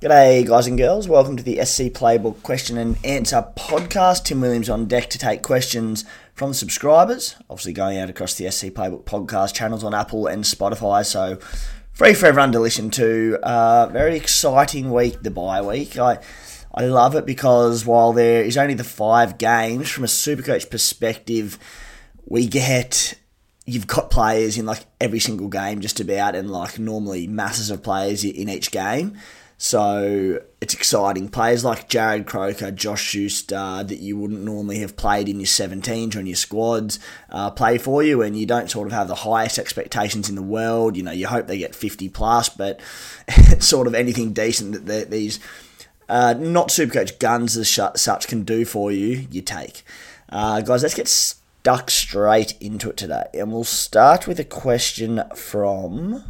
G'day, guys and girls. Welcome to the SC Playbook question and answer podcast. Tim Williams on deck to take questions from subscribers. Obviously, going out across the SC Playbook podcast channels on Apple and Spotify. So, free for everyone to listen to. Uh, very exciting week, the bye week. I I love it because while there is only the five games, from a Supercoach perspective, we get you've got players in like every single game just about, and like normally masses of players in each game. So it's exciting. Players like Jarrod Croker, Josh Schuster, that you wouldn't normally have played in your 17s or in your squads, uh, play for you, and you don't sort of have the highest expectations in the world. You know, you hope they get 50 plus, but sort of anything decent that these uh, not Supercoach guns as such can do for you, you take. Uh, guys, let's get stuck straight into it today, and we'll start with a question from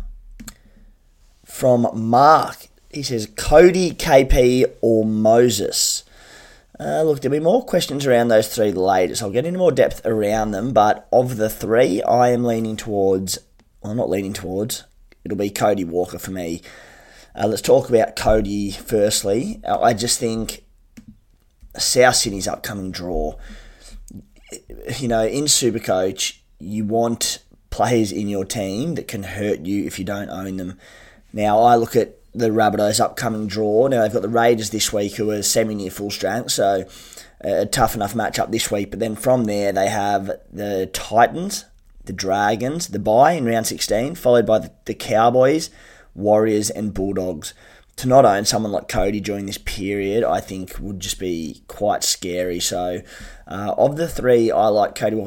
from Mark he says Cody, KP, or Moses. Uh, look, there'll be more questions around those three later, so I'll get into more depth around them. But of the three, I am leaning towards, well, not leaning towards, it'll be Cody Walker for me. Uh, let's talk about Cody firstly. Uh, I just think South Sydney's upcoming draw, you know, in Supercoach, you want players in your team that can hurt you if you don't own them. Now, I look at the Rabbitohs' upcoming draw. Now they've got the Raiders this week, who are semi near full strength, so a tough enough matchup this week. But then from there, they have the Titans, the Dragons, the bye in round 16, followed by the, Cowboys, Warriors, and Bulldogs. To not own someone like Cody during this period, I think would just be quite scary. So, uh, of the three, I like Cody.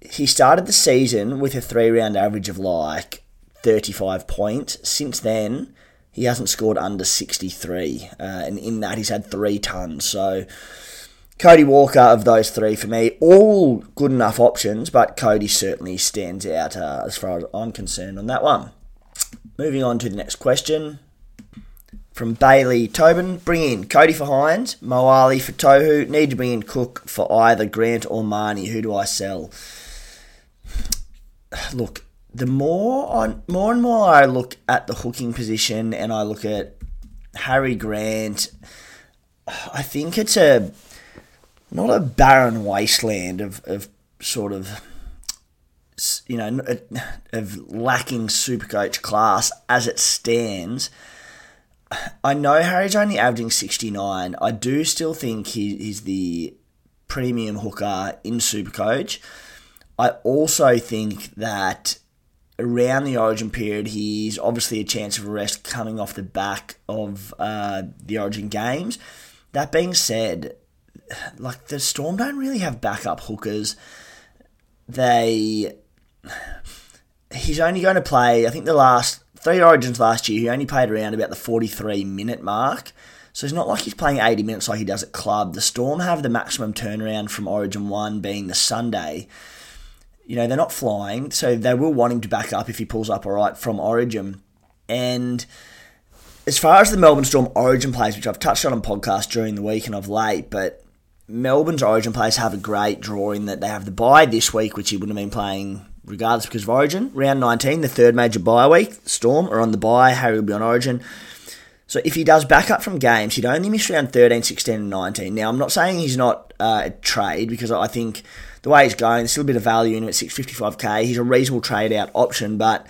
He started the season with a three round average of like 35 points. Since then, he hasn't scored under 63, uh, and in that he's had three tons. So Cody Walker of those three for me, all good enough options, but Cody certainly stands out uh, as far as I'm concerned on that one. Moving on to the next question from Bailey Tobin. Bring in Cody for Hynes, Moali for Tohu. Need to bring in Cook for either Grant or Marnie. Who do I sell? Look, the more on more and more I look at the hooking position and I look at Harry Grant, I think it's a not a barren wasteland of, of sort of you know uh, of lacking supercoach class as it stands. I know Harry's only averaging 69. I do still think he, he's the premium hooker in Supercoach. I also think that around the Origin period, he's obviously a chance of arrest coming off the back of uh, the Origin games. That being said, like the Storm don't really have backup hookers. They, he's only going to play. I think the last three Origins last year, he only played around about the forty-three minute mark. So it's not like he's playing 80 minutes like he does at club. The Storm have the maximum turnaround from Origin 1 being the Sunday. You know, they're not flying, so they will want him to back up if he pulls up all right from Origin. And as far as the Melbourne Storm Origin plays, which I've touched on on podcast during the week and of late, but Melbourne's Origin players have a great draw in that they have the bye this week, which he wouldn't have been playing regardless because of Origin. Round 19, the third major bye week, Storm are on the bye, Harry will be on Origin. So if he does back up from games, he'd only miss round 13, 16, and 19. Now, I'm not saying he's not uh, a trade because I think the way he's going, still a bit of value in him at 655k. He's a reasonable trade out option, but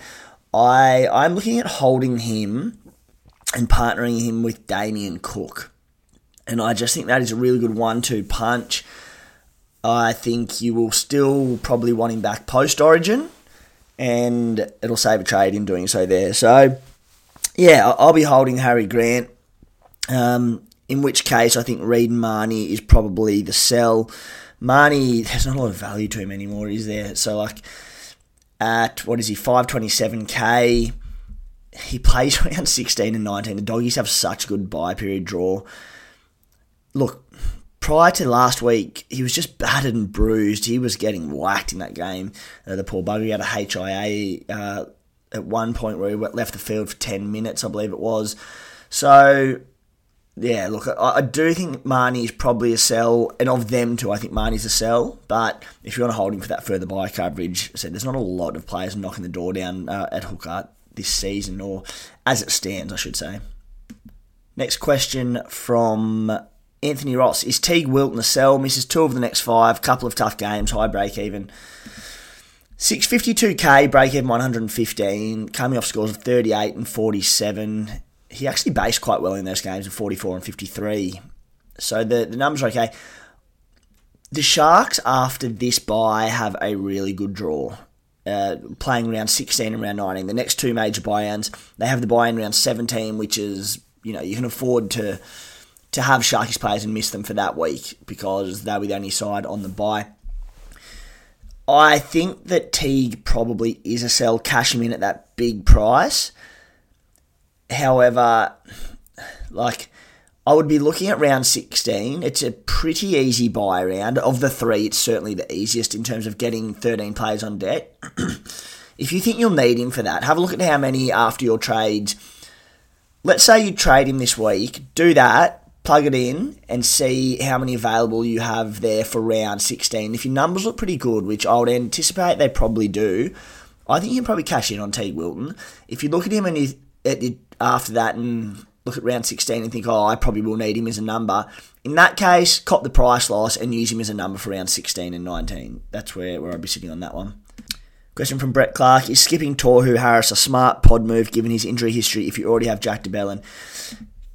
I I'm looking at holding him and partnering him with Damien Cook. And I just think that is a really good one-two punch. I think you will still probably want him back post Origin, and it'll save a trade in doing so there. So, yeah, I'll be holding Harry Grant. Um, in which case, I think Reed Mahoney is probably the sell. Mahoney, there's not a lot of value to him anymore, is there? So, like, at what is he, 527k? He plays around 16 and 19. The doggies have such good buy period draw. Look, prior to last week, he was just battered and bruised. He was getting whacked in that game. Uh, the poor bugger had a HIA uh, at one point where he left the field for 10 minutes, I believe it was. So, yeah, look, I, I do think Mahoney is probably a sell, and of them two, I think Mahoney's a sell. But if you want to hold him for that further buy coverage, I said there's not a lot of players knocking the door down uh, at hooker this season, or as it stands, I should say. Next question from Anthony Ross. Is Teague Wilton a sell? Misses two of the next five. Couple of tough games. High break even. 652k, break even 115. Coming off scores of 38 and 47. He actually based quite well in those games of 44 and 53. So the, the numbers are okay. The Sharks, after this buy, have a really good draw. Uh, playing round 16 and round 19. The next two major buy-ins, they have the buy-in round 17, which is, you know, you can afford to to have Sharkies players and miss them for that week because they were the only side on the buy. I think that Teague probably is a sell. Cash him in at that big price. However, like I would be looking at round 16. It's a pretty easy buy round. Of the three, it's certainly the easiest in terms of getting 13 players on deck. if you think you'll need him for that, have a look at how many after your trades. Let's say you trade him this week. Do that plug it in and see how many available you have there for round 16. If your numbers look pretty good, which I would anticipate they probably do, I think you can probably cash in on Teague Wilton. If you look at him and you, after that and look at round 16 and think, oh, I probably will need him as a number, in that case, cop the price loss and use him as a number for round 16 and 19. That's where, where I'd be sitting on that one. Question from Brett Clark Is skipping Tohu Harris a smart pod move given his injury history if you already have Jack de Belin?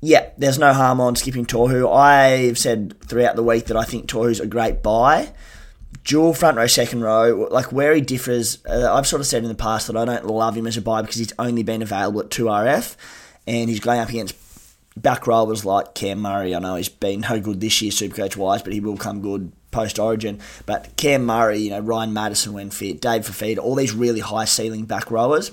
yeah, there's no harm on skipping Tohu. I've said throughout the week that I think Tohu's a great buy. Dual front row, second row, like where he differs, uh, I've sort of said in the past that I don't love him as a buy because he's only been available at 2RF and he's going up against back rowers like Cam Murray. I know he's been no good this year, Supercoach wise, but he will come good post Origin. But Cam Murray, you know, Ryan Matterson when fit, Dave Fifita, all these really high ceiling back rowers.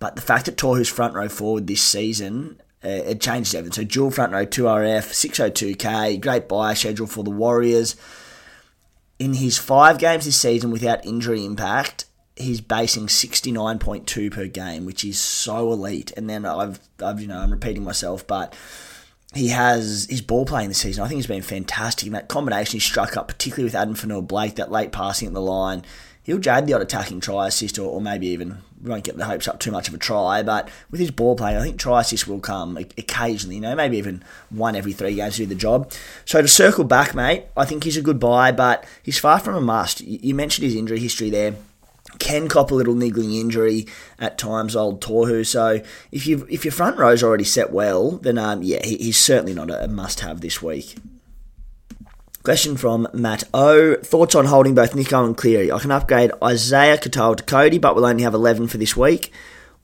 But the fact that Tohu's front row forward this season uh, it changed everything. So dual front row 2RF, 602k, great buy schedule for the Warriors. In his five games this season without injury impact, he's basing 69.2 per game, which is so elite. And then I've, I've, you know, I'm repeating myself, but he has his ball playing this season. I think he's been fantastic. And that combination he struck up, particularly with Addin Fonua-Blake, that late passing at the line, he'll jad the odd attacking try assist, or, or, maybe even we won't get the hopes up too much of a try. But with his ball playing, I think try assist will come occasionally. You know, maybe even one every three games to do the job. So to circle back, mate, I think he's a good buy, but he's far from a must. You mentioned his injury history there. Can cop a little niggling injury at times, old Tohu. So if you if your front row's already set well, then um, yeah, he, he's certainly not a must-have this week. Question from Matt O. Thoughts on holding both Nicho and Cleary? I can upgrade Isaiah Katoa to Cody, but we'll only have 11 for this week.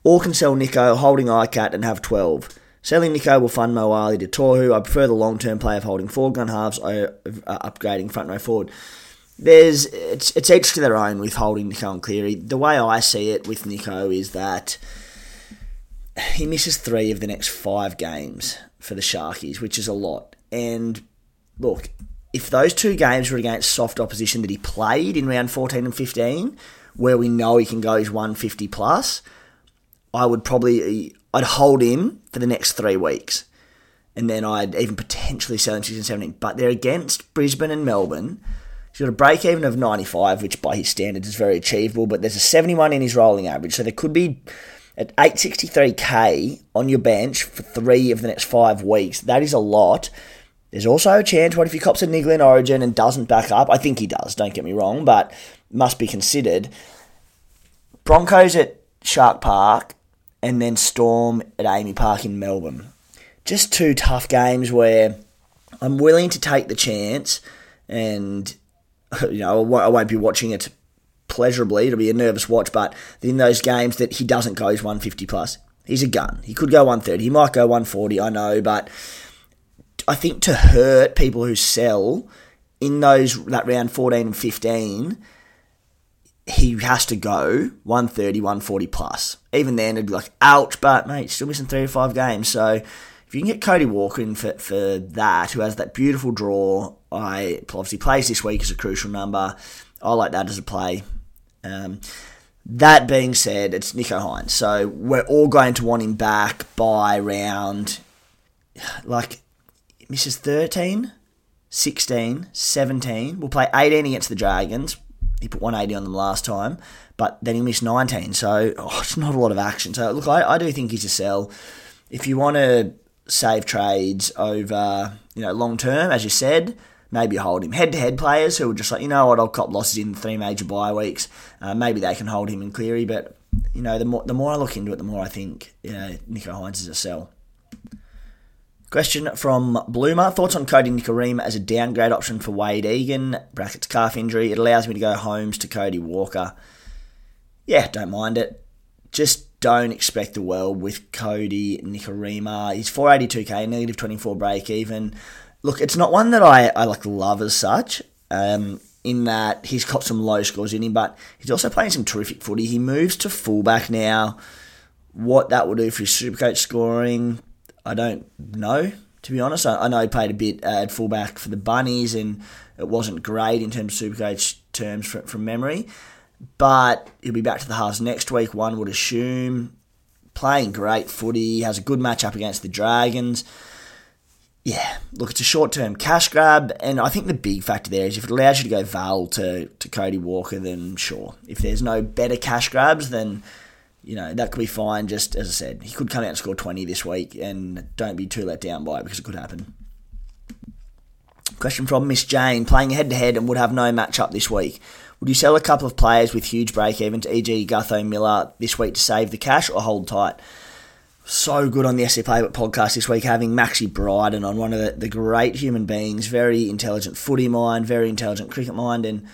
Or can sell Nicho, holding ICAT, and have 12. Selling Nicho will fund Moali to Tohu. I prefer the long term play of holding four gun halves over uh, upgrading front row forward. There's it's it's each to their own with holding Nicho and Cleary. The way I see it with Nicho is that he misses three of the next five games for the Sharkies, which is a lot. And look, if those two games were against soft opposition that he played in round 14 and 15, where we know he can go his 150 plus, I would probably I'd hold him for the next three weeks, and then I'd even potentially sell him 16 and 17. But they're against Brisbane and Melbourne. He's got a break even of 95, which by his standards is very achievable. But there's a 71 in his rolling average, so there could be at 863k on your bench for three of the next five weeks. That is a lot. There's also a chance, what if he cops a niggle in Origin and doesn't back up? I think he does, don't get me wrong, but must be considered. Broncos at Shark Park, and then Storm at AAMI Park in Melbourne. Just two tough games where I'm willing to take the chance, and you know I won't be watching it pleasurably. It'll be a nervous watch, but in those games that he doesn't go, he's 150 plus. He's a gun. He could go 130. He might go 140. I know, but I think to hurt people who sell in those that round 14 and 15, he has to go 130, 140 plus. Even then, it'd be like, ouch, but mate, still missing three or five games. So if you can get Cody Walker in for, for that, who has that beautiful draw, I obviously plays this week as a crucial number. I like that as a play. Um, that being said, it's Nicho Hynes. So we're all going to want him back by round, like, misses 13, 16, 17. We'll play 18 against the Dragons. He put 180 on them last time, but then he missed 19. So oh, it's not a lot of action. So look, I, I do think he's a sell. If you want to save trades over, you know, long term, as you said, maybe hold him. Head to head players who are just like, you know what, I'll cop losses in three major bye weeks. Uh, maybe they can hold him in Cleary, but you know, the more the more I look into it, the more I think you know, Nicho Hynes is a sell. Question from Bloomer. Thoughts on Kodi Nikorima as a downgrade option for Wade Egan? Brackets calf injury. It allows me to go Holmes to Cody Walker. Yeah, don't mind it. Just don't expect the world with Kodi Nikorima. He's 482k, negative 24 break even. Look, it's not one that I, I like love as such. Um, in that he's got some low scores in him, but he's also playing some terrific footy. He moves to fullback now. What that will do for his supercoach scoring, I don't know. To be honest, I, I know he played a bit at fullback for the Bunnies, and it wasn't great in terms of supercoach terms from, from memory. But he'll be back to the halves next week. One would assume playing great footy. Has a good match up against the Dragons yeah, look, it's a short term cash grab, and I think the big factor there is if it allows you to go Val to, to Cody Walker, then sure. If there's no better cash grabs, then you know that could be fine. Just as I said, he could come out and score 20 this week, and don't be too let down by it because it could happen. Question from Miss Jane: Playing head to head and would have no matchup this week. Would you sell a couple of players with huge break evens, e.g., Gutho Miller, this week to save the cash, or hold tight? so good on the SC Playbook podcast this week, having Maxi Bryden on one of the, the, great human beings, very intelligent footy mind, very intelligent cricket mind, and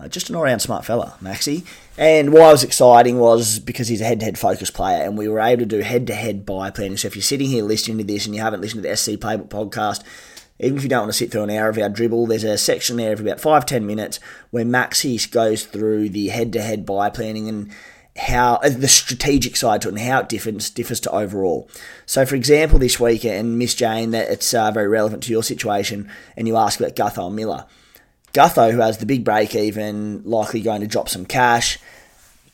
uh, just an all round smart fella, Maxi. And why was exciting was because he's a head to head focused player, and we were able to do head to head buy planning. So if you're sitting here listening to this and you haven't listened to the SC Playbook podcast, even if you don't want to sit through an hour of our dribble, there's a section there of about five ten minutes where Maxi goes through the head to head buy planning and how uh, the strategic side to it and how it differs differs to overall. So, for example, this week, and Miss Jane, that it's uh, very relevant to your situation, and you ask about Gutho Miller. Gutho, who has the big break even, likely going to drop some cash.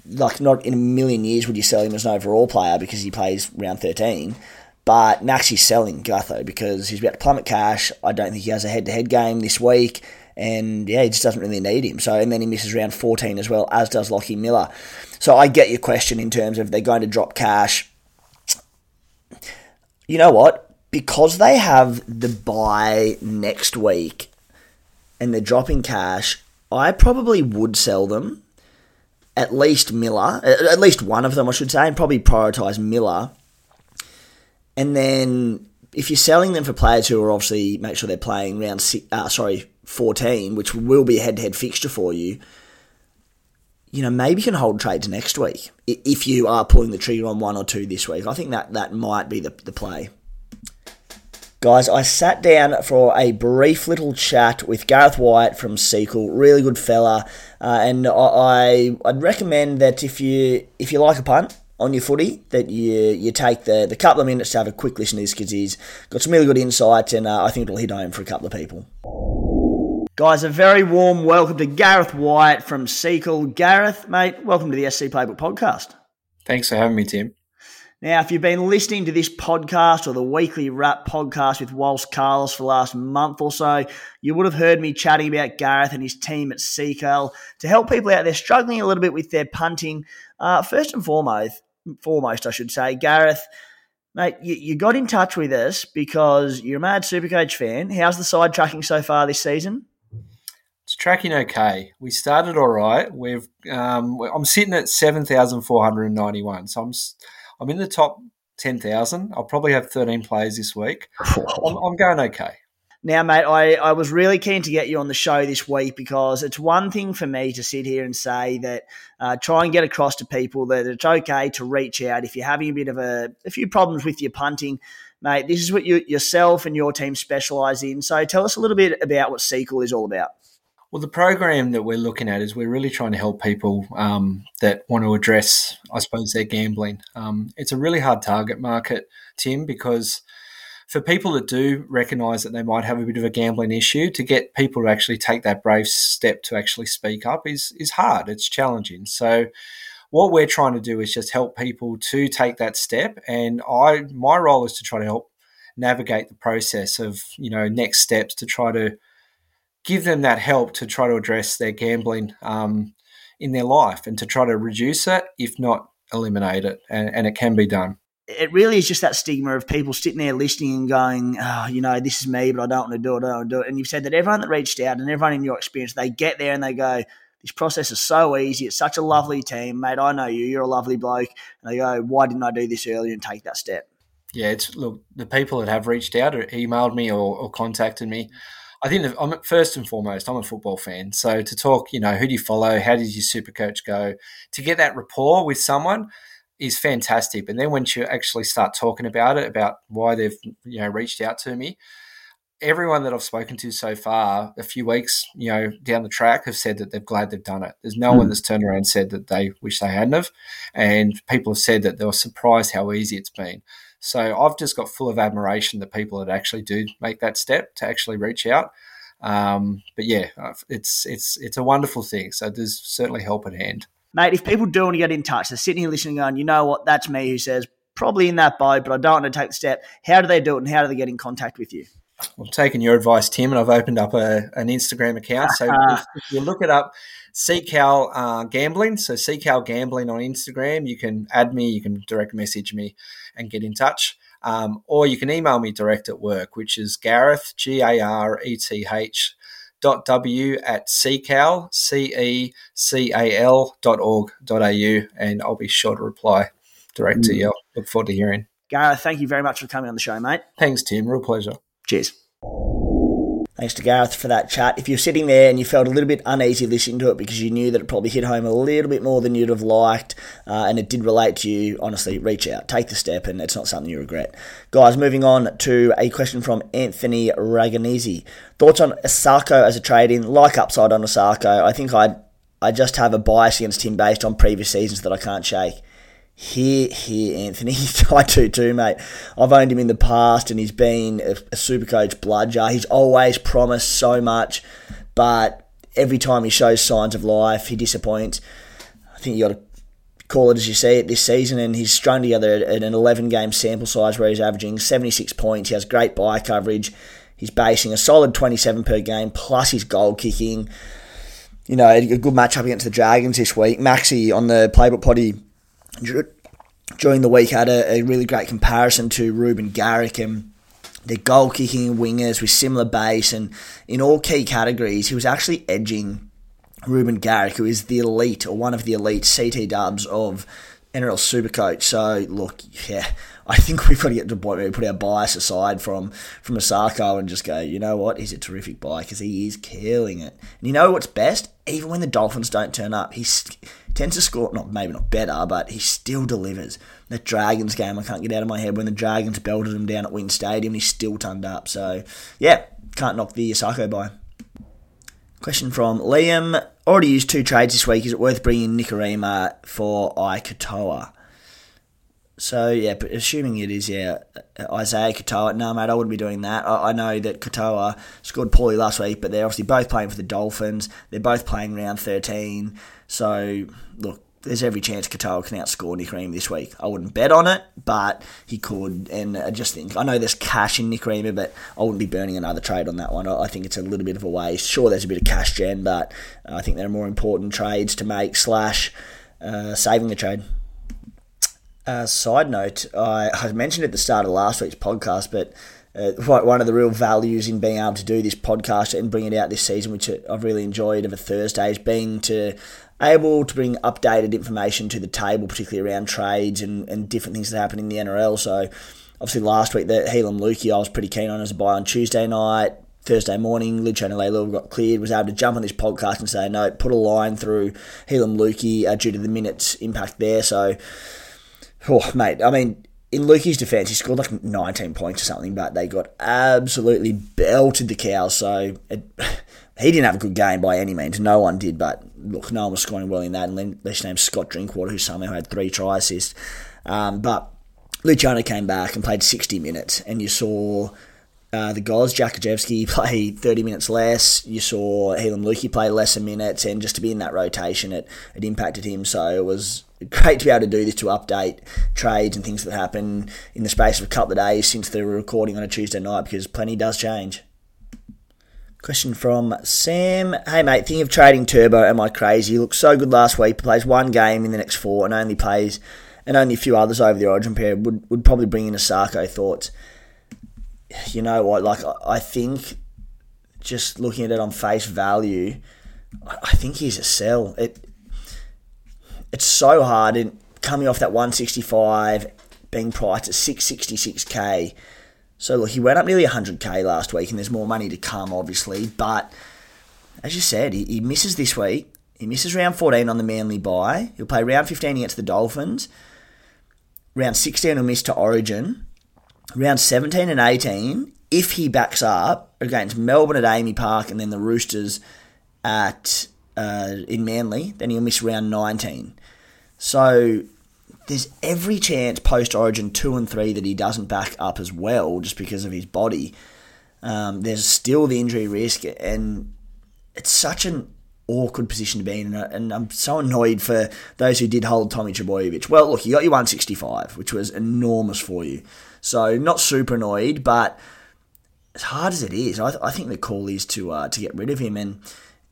Like, not in a million years would you sell him as an overall player because he plays round 13. But Maxi's selling Gutho because he's about to plummet cash. I don't think he has a head to head game this week and yeah, he just doesn't really need him. So and then he misses round 14 as well, as does Lockie Miller. So I get your question in terms of they're going to drop cash. You know what? Because they have the buy next week and they're dropping cash, I probably would sell them. At least Miller, at least one of them, I should say, and probably prioritise Miller. And then if you're selling them for players who are obviously make sure they're playing round uh, sorry 14, which will be a head-to-head fixture for you, you know, maybe you can hold trades next week if you are pulling the trigger on one or two this week. I think that that might be the, the play. Guys, I sat down for a brief little chat with Gareth Wyatt from Sequel, really good fella, uh, and I, I'd recommend that if you if you like a punt on your footy, that you you take the, the couple of minutes to have a quick listen to this because he's got some really good insights, and uh, I think it'll hit home for a couple of people. Guys, a very warm welcome to Gareth Wyatt from Sequel. Gareth, mate, welcome to the SC Playbook podcast. Thanks for having me, Tim. Now, if you've been listening to this podcast or the weekly wrap podcast with Walsh Carlos for the last month or so, you would have heard me chatting about Gareth and his team at Sequel to help people out there struggling a little bit with their punting. Uh, first and foremost, foremost, I should say, Gareth, mate, you, you got in touch with us because you're a mad Supercoach fan. How's the side tracking so far this season? it's tracking okay. We started all right. We've um, I'm sitting at seven thousand four hundred ninety one, so I'm I'm in the top ten thousand. I'll probably have thirteen plays this week. I'm, I'm going okay. Now, mate, I, I was really keen to get you on the show this week because it's one thing for me to sit here and say that uh, try and get across to people that it's okay to reach out if you're having a bit of a, a few problems with your punting. Mate, this is what you yourself and your team specialise in. So tell us a little bit about what Sequel is all about. Well, the program that we're looking at is we're really trying to help people um, that want to address, I suppose, their gambling. Um, it's a really hard target market, Tim, because – for people that do recognise that they might have a bit of a gambling issue, to get people to actually take that brave step to actually speak up is is hard. It's challenging. So what we're trying to do is just help people to take that step and I my role is to try to help navigate the process of, you know, next steps to try to give them that help to try to address their gambling um, in their life and to try to reduce it, if not eliminate it. And, and it can be done it really is just that stigma of people sitting there listening and going, oh, you know, this is me, but I don't want to do it. I don't want to do it. And you've said that everyone that reached out and everyone in your experience, they get there and they go, this process is so easy. It's such a lovely team, mate. I know you. You're a lovely bloke. And they go, why didn't I do this earlier and take that step? Yeah, it's look the people that have reached out or emailed me or, or contacted me. I think I'm first and foremost, I'm a football fan. So to talk, you know, who do you follow? How did your super coach go? To get that rapport with someone, is fantastic. And then once you actually start talking about it, about why they've you know reached out to me, everyone that I've spoken to so far, a few weeks you know down the track, have said that they're glad they've done it. There's no mm. one that's turned around and said that they wish they hadn't have, and people have said that they were surprised how easy it's been. So I've just got full of admiration the people that actually do make that step to actually reach out. Um, but yeah, it's it's it's a wonderful thing. So there's certainly help at hand mate, if people do want to get in touch, they're sitting here listening going, you know what, that's me who says, probably in that boat, but I don't want to take the step. How do they do it and how do they get in contact with you? I'm taken your advice, Tim, and I've opened up a, an Instagram account. So if, if, you look it up, CCal uh, Gambling. So CCal Gambling on Instagram. You can add me, you can direct message me and get in touch. Um, or you can email me direct at work, which is Gareth, G A R E T H, w at cecal, C-E-C-A-L dot org dot au, and I'll be sure to reply direct mm. to you. Look forward to hearing. Gareth, thank you very much for coming on the show, mate. Thanks, Tim. Real pleasure. Cheers. Thanks to Gareth for that chat. If you're sitting there and you felt a little bit uneasy listening to it because you knew that it probably hit home a little bit more than you'd have liked uh, and it did relate to you, honestly, reach out, take the step, and it's not something you regret. Guys, moving on to a question from Anthony Raganese. Thoughts on Isaako as a trade in? Like upside on Isaako. I think I'd, I just have a bias against him based on previous seasons that I can't shake. Here, here, Anthony. I do too, mate. I've owned him in the past, and he's been a, a super coach bludger. He's always promised so much, but every time he shows signs of life, he disappoints. I think you got to call it as you see it this season, and he's strung together at an 11 game sample size where he's averaging 76 points. He has great buy coverage. He's basing a solid 27 per game, plus his goal kicking. You know, a good matchup against the Dragons this week. Maxi on the Playbook Potty during the week had a, a really great comparison to Reuben Garrick and the goal kicking wingers with similar base and in all key categories he was actually edging Reuben Garrick who is the elite or one of the elite CT dubs of NRL Supercoach. So look, yeah, I think we've got to get to the point where we put our bias aside from from Isaako and just go, you know what, he's a terrific buy because he is killing it. And you know what's best? Even when the Dolphins don't turn up, he tends to score, not maybe not better, but he still delivers. That Dragons game, I can't get out of my head when the Dragons belted him down at WIN Stadium, he still turned up. So yeah, can't knock the Isaako by. Question from Liam. Already used two trades this week. Is it worth bringing Nikorima for Ikatoa? So yeah, but assuming it is yeah, Isaiah Katoa. No, mate, I wouldn't be doing that. I, I, know that Katoa scored poorly last week, but they're obviously both playing for the Dolphins. They're both playing round thirteen. So look, there's every chance Katoa can outscore Nikorima this week. I wouldn't bet on it, but he could. And I just think I know there's cash in Nikorima, but I wouldn't be burning another trade on that one. I think it's a little bit of a waste. Sure, there's a bit of cash gen, but I think there are more important trades to make. Slash uh, saving the trade. Uh, side note, I, I, mentioned at the start of last week's podcast, but uh, one of the real values in being able to do this podcast and bring it out this season, which I've really enjoyed of a Thursday, is being to able to bring updated information to the table, particularly around trades and, and different things that happen in the NRL. So, obviously, last week, the Heilum Luki, I was pretty keen on as a buy on Tuesday night. Thursday morning, Luciano Leilua got cleared, was able to jump on this podcast and say, no, put a line through Heilum Luki uh, due to the minutes impact there. So, oh, mate, I mean, in Luki's defence, he scored like 19 points or something, but they got absolutely belted the cows. So it, he didn't have a good game by any means. No one did, but look, no one was scoring well in that. And let's name Scott Drinkwater, who somehow had three try assists. Um, but Luciano came back and played 60 minutes, and you saw uh, the guys, Jakajewski, play 30 minutes less. You saw Heilum Luki play lesser minutes, and just to be in that rotation, it, it impacted him. So it was great to be able to do this to update trades and things that happen in the space of a couple of days since the recording on a Tuesday night because plenty does change. Question from Sam. Hey mate, thinking of trading Turbo, am I crazy? He looked so good last week, plays one game in the next four and only plays and only a few others over the origin period. Would would probably bring in a Sarko thoughts. You know what, like I think just looking at it on face value, I think he's a sell. It it's so hard and coming off that 165 being priced at 666k. So look, he went up nearly 100k last week, and there's more money to come, obviously. But as you said, he, he misses this week. He misses round 14 on the Manly bye. He'll play round 15 against the Dolphins. Round 16 he'll miss to Origin. Round 17 and 18, if he backs up against Melbourne at AAMI Park and then the Roosters at uh, in Manly, then he'll miss round 19. So there's every chance post Origin 2 and 3 that he doesn't back up as well just because of his body. Um, there's still the injury risk, and it's such an awkward position to be in, and I'm so annoyed for those who did hold Tommy Trbojevic. Well, look, you got your 165, which was enormous for you. So not super annoyed, but as hard as it is, I, th- I think the call is to uh, to get rid of him. And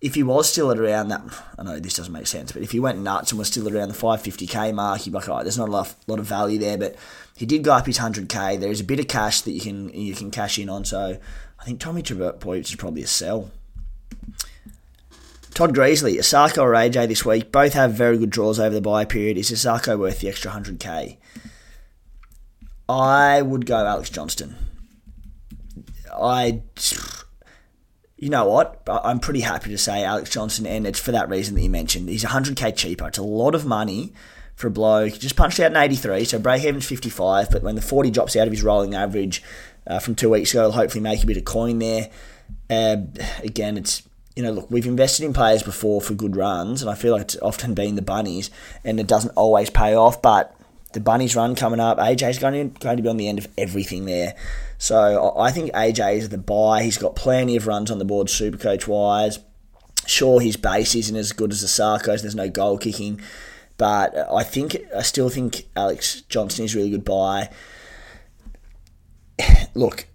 if he was still at around that, I know this doesn't make sense, but if he went nuts and was still around the 550k mark, you'd be like, all right, there's not a lot, lot of value there, but he did go up his 100k. There is a bit of cash that you can you can cash in on, so I think Tommy Trbojevic is probably a sell. Todd Greasley, Isaako or AJ this week, both have very good draws over the buy period. Is Isaako worth the extra 100k? I would go Alex Johnston. I you know what? I'm pretty happy to say Alex Johnston, and it's for that reason that you mentioned. He's 100k cheaper. It's a lot of money for a bloke. He just punched out an 83, so break even's 55, but when the 40 drops out of his rolling average uh, from two weeks ago, it'll hopefully make a bit of coin there. Uh, again, it's you know, look, we've invested in players before for good runs, and I feel like it's often been the bunnies, and it doesn't always pay off. But the bunnies run coming up, AJ's going to, going to be on the end of everything there. So I think AJ is the buy. He's got plenty of runs on the board, super coach wise. Sure, his base isn't as good as the Sarkos. There's no goal kicking, but I think I still think Alex Johnston is a really good buy. Look,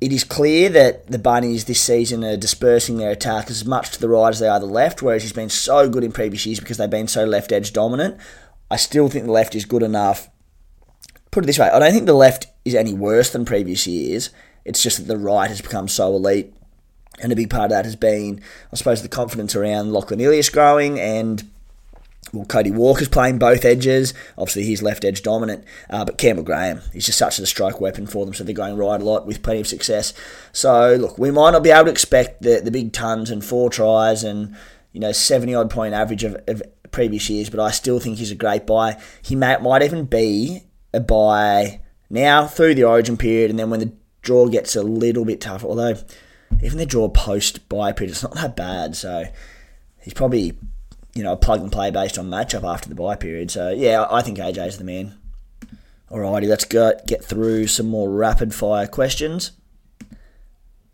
it is clear that the Bunnies this season are dispersing their attack as much to the right as they are the left, whereas he's been so good in previous years because they've been so left edge dominant. I still think the left is good enough. Put it this way, I don't think the left is any worse than previous years. It's just that the right has become so elite. And a big part of that has been, I suppose, the confidence around Lachlan Ilias growing and well, Cody Walker's playing both edges. Obviously, he's left edge dominant, uh, but Campbell Graham, he's just such a strike weapon for them, so they're going right a lot with plenty of success. So, look, we might not be able to expect the, the big tons and four tries and, you know, 70 odd point average of, of previous years, but I still think he's a great buy. He may, might even be a buy now through the origin period, and then when the draw gets a little bit tougher, although even the draw post buy period, it's not that bad. So he's probably, you know, a plug and play based on matchup after the buy period. So yeah, I think AJ's the man. Alrighty, let's go get through some more rapid fire questions.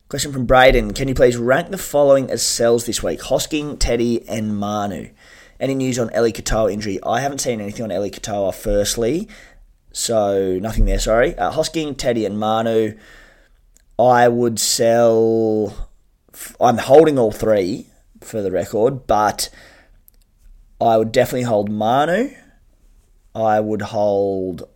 Question from Braden. Can you please rank the following as sells this week? Hosking, Teddy, and Manu. Any news on Eli Katoa injury? I haven't seen anything on Eli Katoa, firstly. So nothing there, sorry. Uh, Hosking, Teddy, and Manu. I would sell. I'm holding all three for the record, but I would definitely hold Manu. I would hold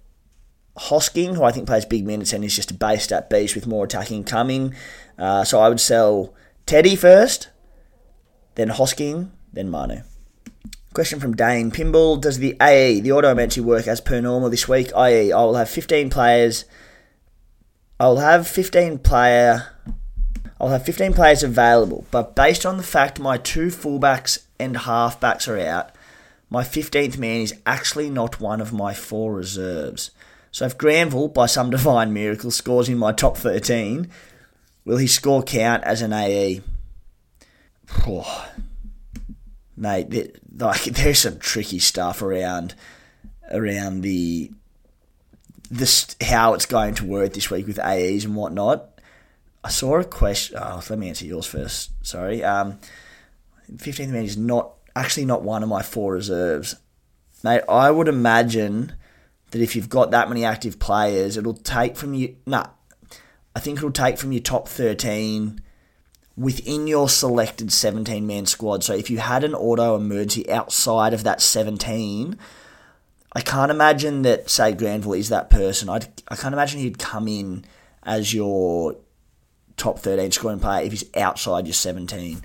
Hosking, who I think plays big minutes and is just a base stat beast with more attacking coming. Uh, so I would sell Teddy first, then Hosking, then Manu. Question from Dane Pimble Does the AE, the auto entry, work as per normal this week? I.e., I will have 15 players. I will have 15 player. I'll have 15 players available, but based on the fact my two fullbacks and halfbacks are out, my 15th man is actually not one of my four reserves. So if Granville, by some divine miracle, scores in my top 13, will his score count as an AE? Mate, like there's some tricky stuff around around the this how it's going to work this week with AEs and whatnot. I saw a question. Oh, let me answer yours first. Sorry. Um, 15th man is not actually not one of my four reserves. Mate, I would imagine that if you've got that many active players, it'll take from you. Nah, I think it'll take from your top 13 within your selected 17 man squad. So if you had an auto emergency outside of that 17, I can't imagine that, say, Granville is that person. I'd, I can't imagine he'd come in as your top 13 scoring player if he's outside your 17.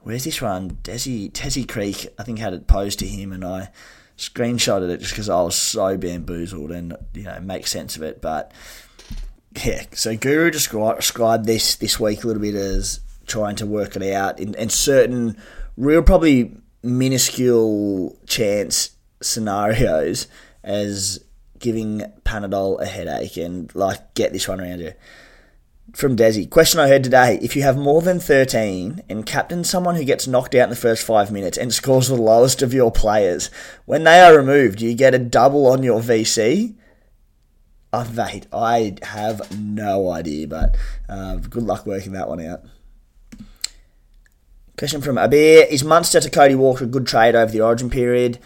Where's this one? Desi, Desi Creek, I think, had it posed to him, and I screenshotted it just because I was so bamboozled and, you know, make sense of it. But, yeah, so Guru described this this week a little bit as trying to work it out in, in certain real, probably minuscule chance scenarios as giving Panadol a headache and like get this one around you. From Desi, question I heard today: If you have more than thirteen and captain someone who gets knocked out in the first five minutes and scores the lowest of your players, when they are removed, do you get a double on your VC? Oh, mate, I have no idea, but uh, good luck working that one out. Question from Abir. Is Munster to Cody Walker a good trade over the origin period?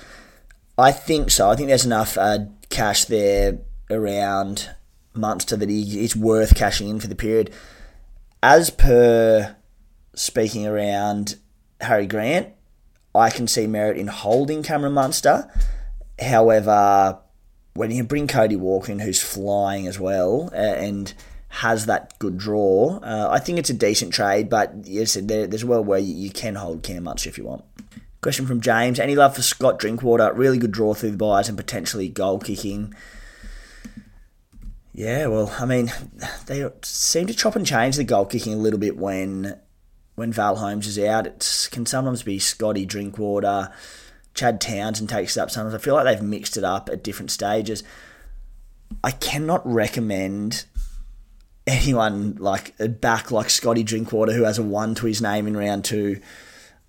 I think so. I think there's enough uh, cash there around Munster that he, it's worth cashing in for the period. As per speaking around Harry Grant, I can see merit in holding Cameron Munster. However, when you bring Cody Walker in, who's flying as well, uh, and has that good draw. Uh, I think it's a decent trade, but yes, there, there's a world where you, you can hold Cam Munster if you want. Question from James: Any love for Scott Drinkwater? Really good draw through the buys and potentially goal kicking. Yeah, well, I mean, they seem to chop and change the goal kicking a little bit when when Val Holmes is out. It can sometimes be Scotty Drinkwater, Chad Townsend takes it up sometimes. I feel like they've mixed it up at different stages. I cannot recommend anyone like back like Scotty Drinkwater, who has a one to his name in round two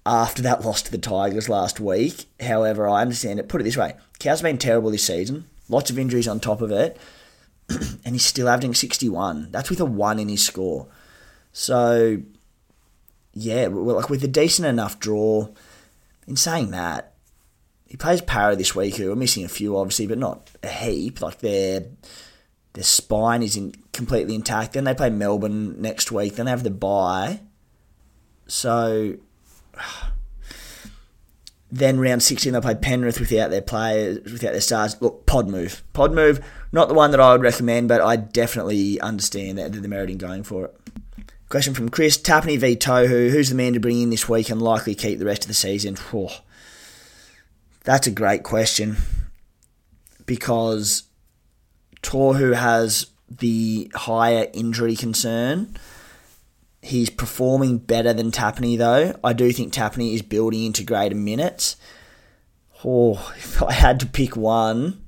after that loss to the Tigers last week. However, I understand it. Put it this way Cow's been terrible this season, lots of injuries on top of it, and he's still averaging 61. That's with a one in his score. So, yeah, like with a decent enough draw, in saying that, he plays Para this week, who are missing a few, obviously, but not a heap. Like they're their spine is in, completely intact. Then they play Melbourne next week. Then they have the bye. So then round 16 they play Penrith without their players, without their stars. Look, pod move. Pod move, not the one that I would recommend, but I definitely understand that the merit in going for it. Question from Chris. Tapine v Tohu. Who's the man to bring in this week and likely keep the rest of the season? That's a great question. Because Tohu has the higher injury concern. He's performing better than Tapine, though. I do think Tapine is building into greater minutes. Oh, if I had to pick one,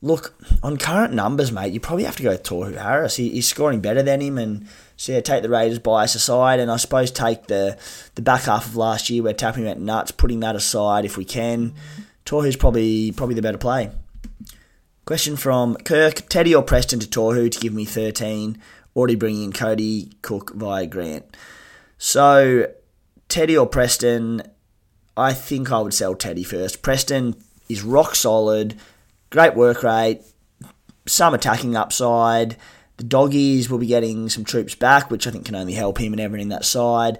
look on current numbers, mate, you probably have to go with Tohu Harris. He, he's scoring better than him, and so yeah, take the Raiders bias aside, and I suppose take the the back half of last year where Tapine went nuts. Putting that aside, if we can, Tohu's probably probably the better play. Question from Kirk Teddy or Preston to Tohu to give me 13. Already bringing in Cody Cook via Grant. So, Teddy or Preston, I think I would sell Teddy first. Preston is rock solid, great work rate, some attacking upside. The doggies will be getting some troops back, which I think can only help him and everyone in that side.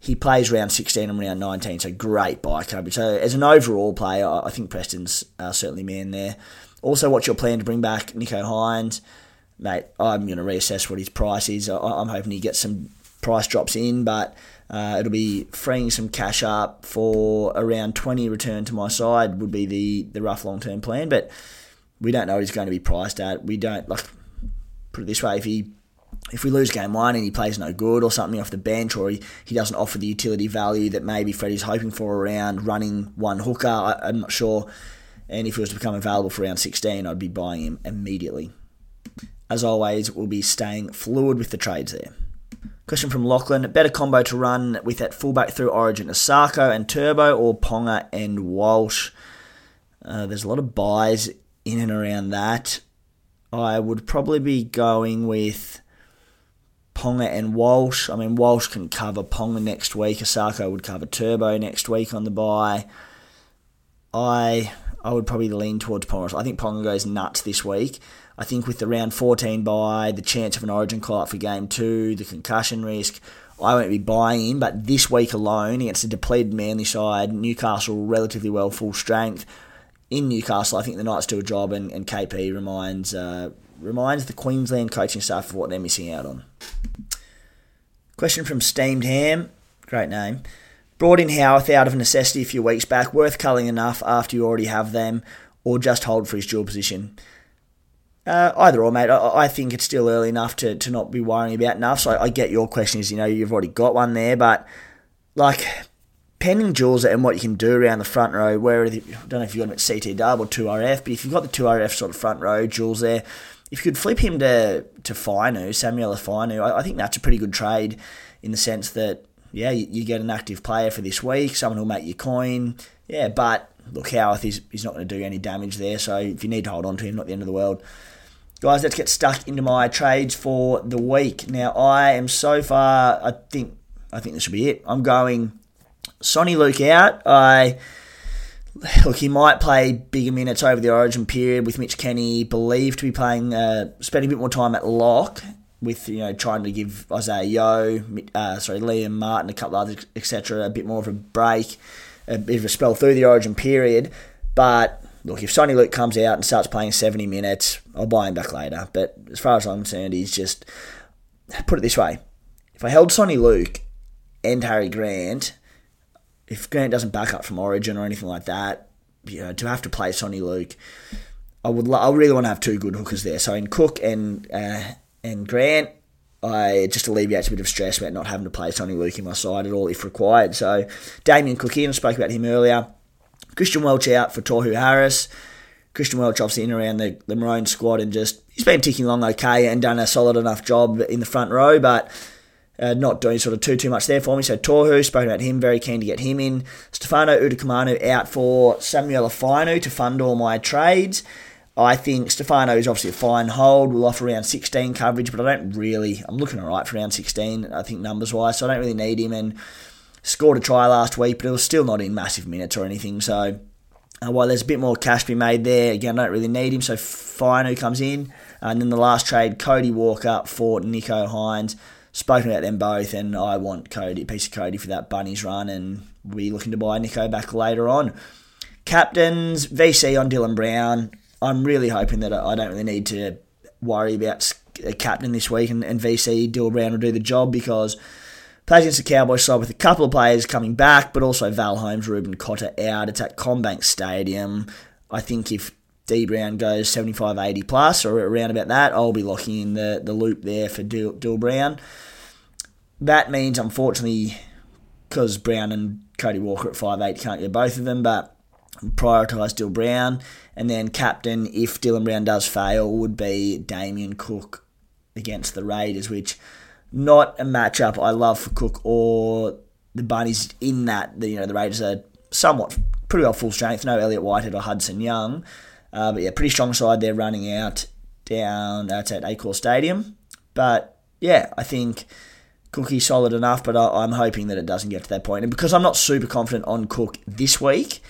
He plays round 16 and round 19, so great bye coverage. So, as an overall player, I think Preston's uh, certainly man there. Also, what's your plan to bring back Nicho Hynes? Mate, I'm going to reassess what his price is. I'm hoping he gets some price drops in, but uh, it'll be freeing some cash up for around 20 return to my side would be the, the rough long term plan. But we don't know what he's going to be priced at. We don't, like, put it this way, if he if we lose game one and he plays no good or something off the bench or he, he doesn't offer the utility value that maybe Freddie's hoping for around running one hooker, I, I'm not sure. And if he was to become available for round 16, I'd be buying him immediately. As always, we'll be staying fluid with the trades there. Question from Lachlan Better combo to run with that fullback through Origin Isaako and Turbo or Ponga and Walsh? Uh, there's a lot of byes in and around that. I would probably be going with Ponga and Walsh. I mean, Walsh can cover Ponga next week. Isaako would cover Turbo next week on the bye. I I would probably lean towards Ponga. I think Ponga goes nuts this week. I think with the round 14 bye, the chance of an origin call for game two, the concussion risk, I won't be buying in. But this week alone, against a depleted Manly side, Newcastle relatively well full strength. In Newcastle, I think the Knights do a job, and, and KP reminds uh, reminds the Queensland coaching staff of what they're missing out on. Question from Steamed Ham, great name. Brought in Howarth out of necessity a few weeks back. Worth culling enough after you already have them, or just hold for his dual position. Uh, either or, mate. I, I, think it's still early enough to, to not be worrying about enough. So I, I get your question is, you know, you've already got one there, but like pending Jules and what you can do around the front row, where I don't know if you've got him at CT dub or 2RF, but if you've got the 2RF sort of front row, Jules there, if you could flip him to to Fainu, Samuel Fainu, I, I think that's a pretty good trade in the sense that yeah, you, you, get an active player for this week, someone who'll make you coin. Yeah, but look, Howarth is he's not going to do any damage there. So if you need to hold on to him, not the end of the world. Guys, let's get stuck into my trades for the week. Now I am so far. I think I think this will be it. I'm going Soni Luke out. I look, he might play bigger minutes over the Origin period with Mitch Kenny believed to be playing, uh, spending a bit more time at lock with you know trying to give Isaah Yeo, uh, sorry Liam Martin, a couple others, etc., a bit more of a break, a bit of a spell through the Origin period. But look, if Soni Luke comes out and starts playing seventy minutes, I'll buy him back later. But as far as I'm concerned, he's just put it this way: if I held Soni Luke and Harry Grant if Grant doesn't back up from Origin or anything like that, you know, to have to play Soni Luke, I would I really want to have two good hookers there. So in Cook and uh, and Grant, I just alleviates a bit of stress about not having to play Sonny Luke in my side at all if required. So Damien Cook I spoke about him earlier. Christian Welch out for Tohu Harris. Christian Welch obviously in around the, the Maroon squad and just he's been ticking along okay and done a solid enough job in the front row, but uh, not doing sort of too too much there for me. So Tohu, spoken about him, very keen to get him in. Stefano Utoikamanu out for Samuel Fainu to fund all my trades. I think Stefano is obviously a fine hold. We'll offer around 16 coverage, but I don't really. I'm looking alright for around 16. I think numbers wise, so I don't really need him. And scored a try last week, but it was still not in massive minutes or anything. So uh, while there's a bit more cash to be made there, again, I don't really need him. So Fainu comes in, and then the last trade, Cody Walker for Nicho Hynes. spoken about them both, and I want Cody, a piece of Cody for that Bunnies run, and we're looking to buy Nico back later on. Captains, VC on Dylan Brown. I'm really hoping that I don't really need to worry about a captain this week, and, and VC, Dylan Brown will do the job because plays against the Cowboys side with a couple of players coming back, but also Val Holmes, Reuben Cotter out. It's at CommBank Stadium. I think if D Brown goes 75 80 plus or around about that, I'll be locking in the, the loop there for Dill, Brown. That means, unfortunately, because Brown and Cody Walker at five eight can't get both of them, but prioritise Dill Brown. And then captain, if Dylan Brown does fail, would be Damien Cook against the Raiders, which not a matchup I love for Cook or the Bunnies in that the, you know the Raiders are somewhat pretty well full strength. No Elliot Whitehead or Hudson Young, uh, but yeah, pretty strong side there running out down uh, at Accor Stadium. But yeah, I think Cookie's solid enough, but I, am hoping that it doesn't get to that point. And because I'm not super confident on Cook this week,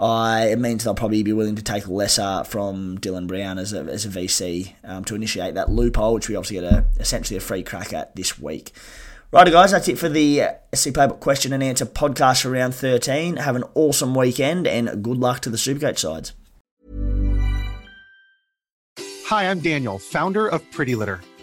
I, it means they'll probably be willing to take lesser from Dylan Brown as a, as a VC um, to initiate that loophole, which we obviously get a, essentially a free crack at this week. Righto, guys, that's it for the SC Playbook question and answer podcast for round 13. Have an awesome weekend and good luck to the Supercoach sides. Hi, I'm Daniel, founder of Pretty Litter.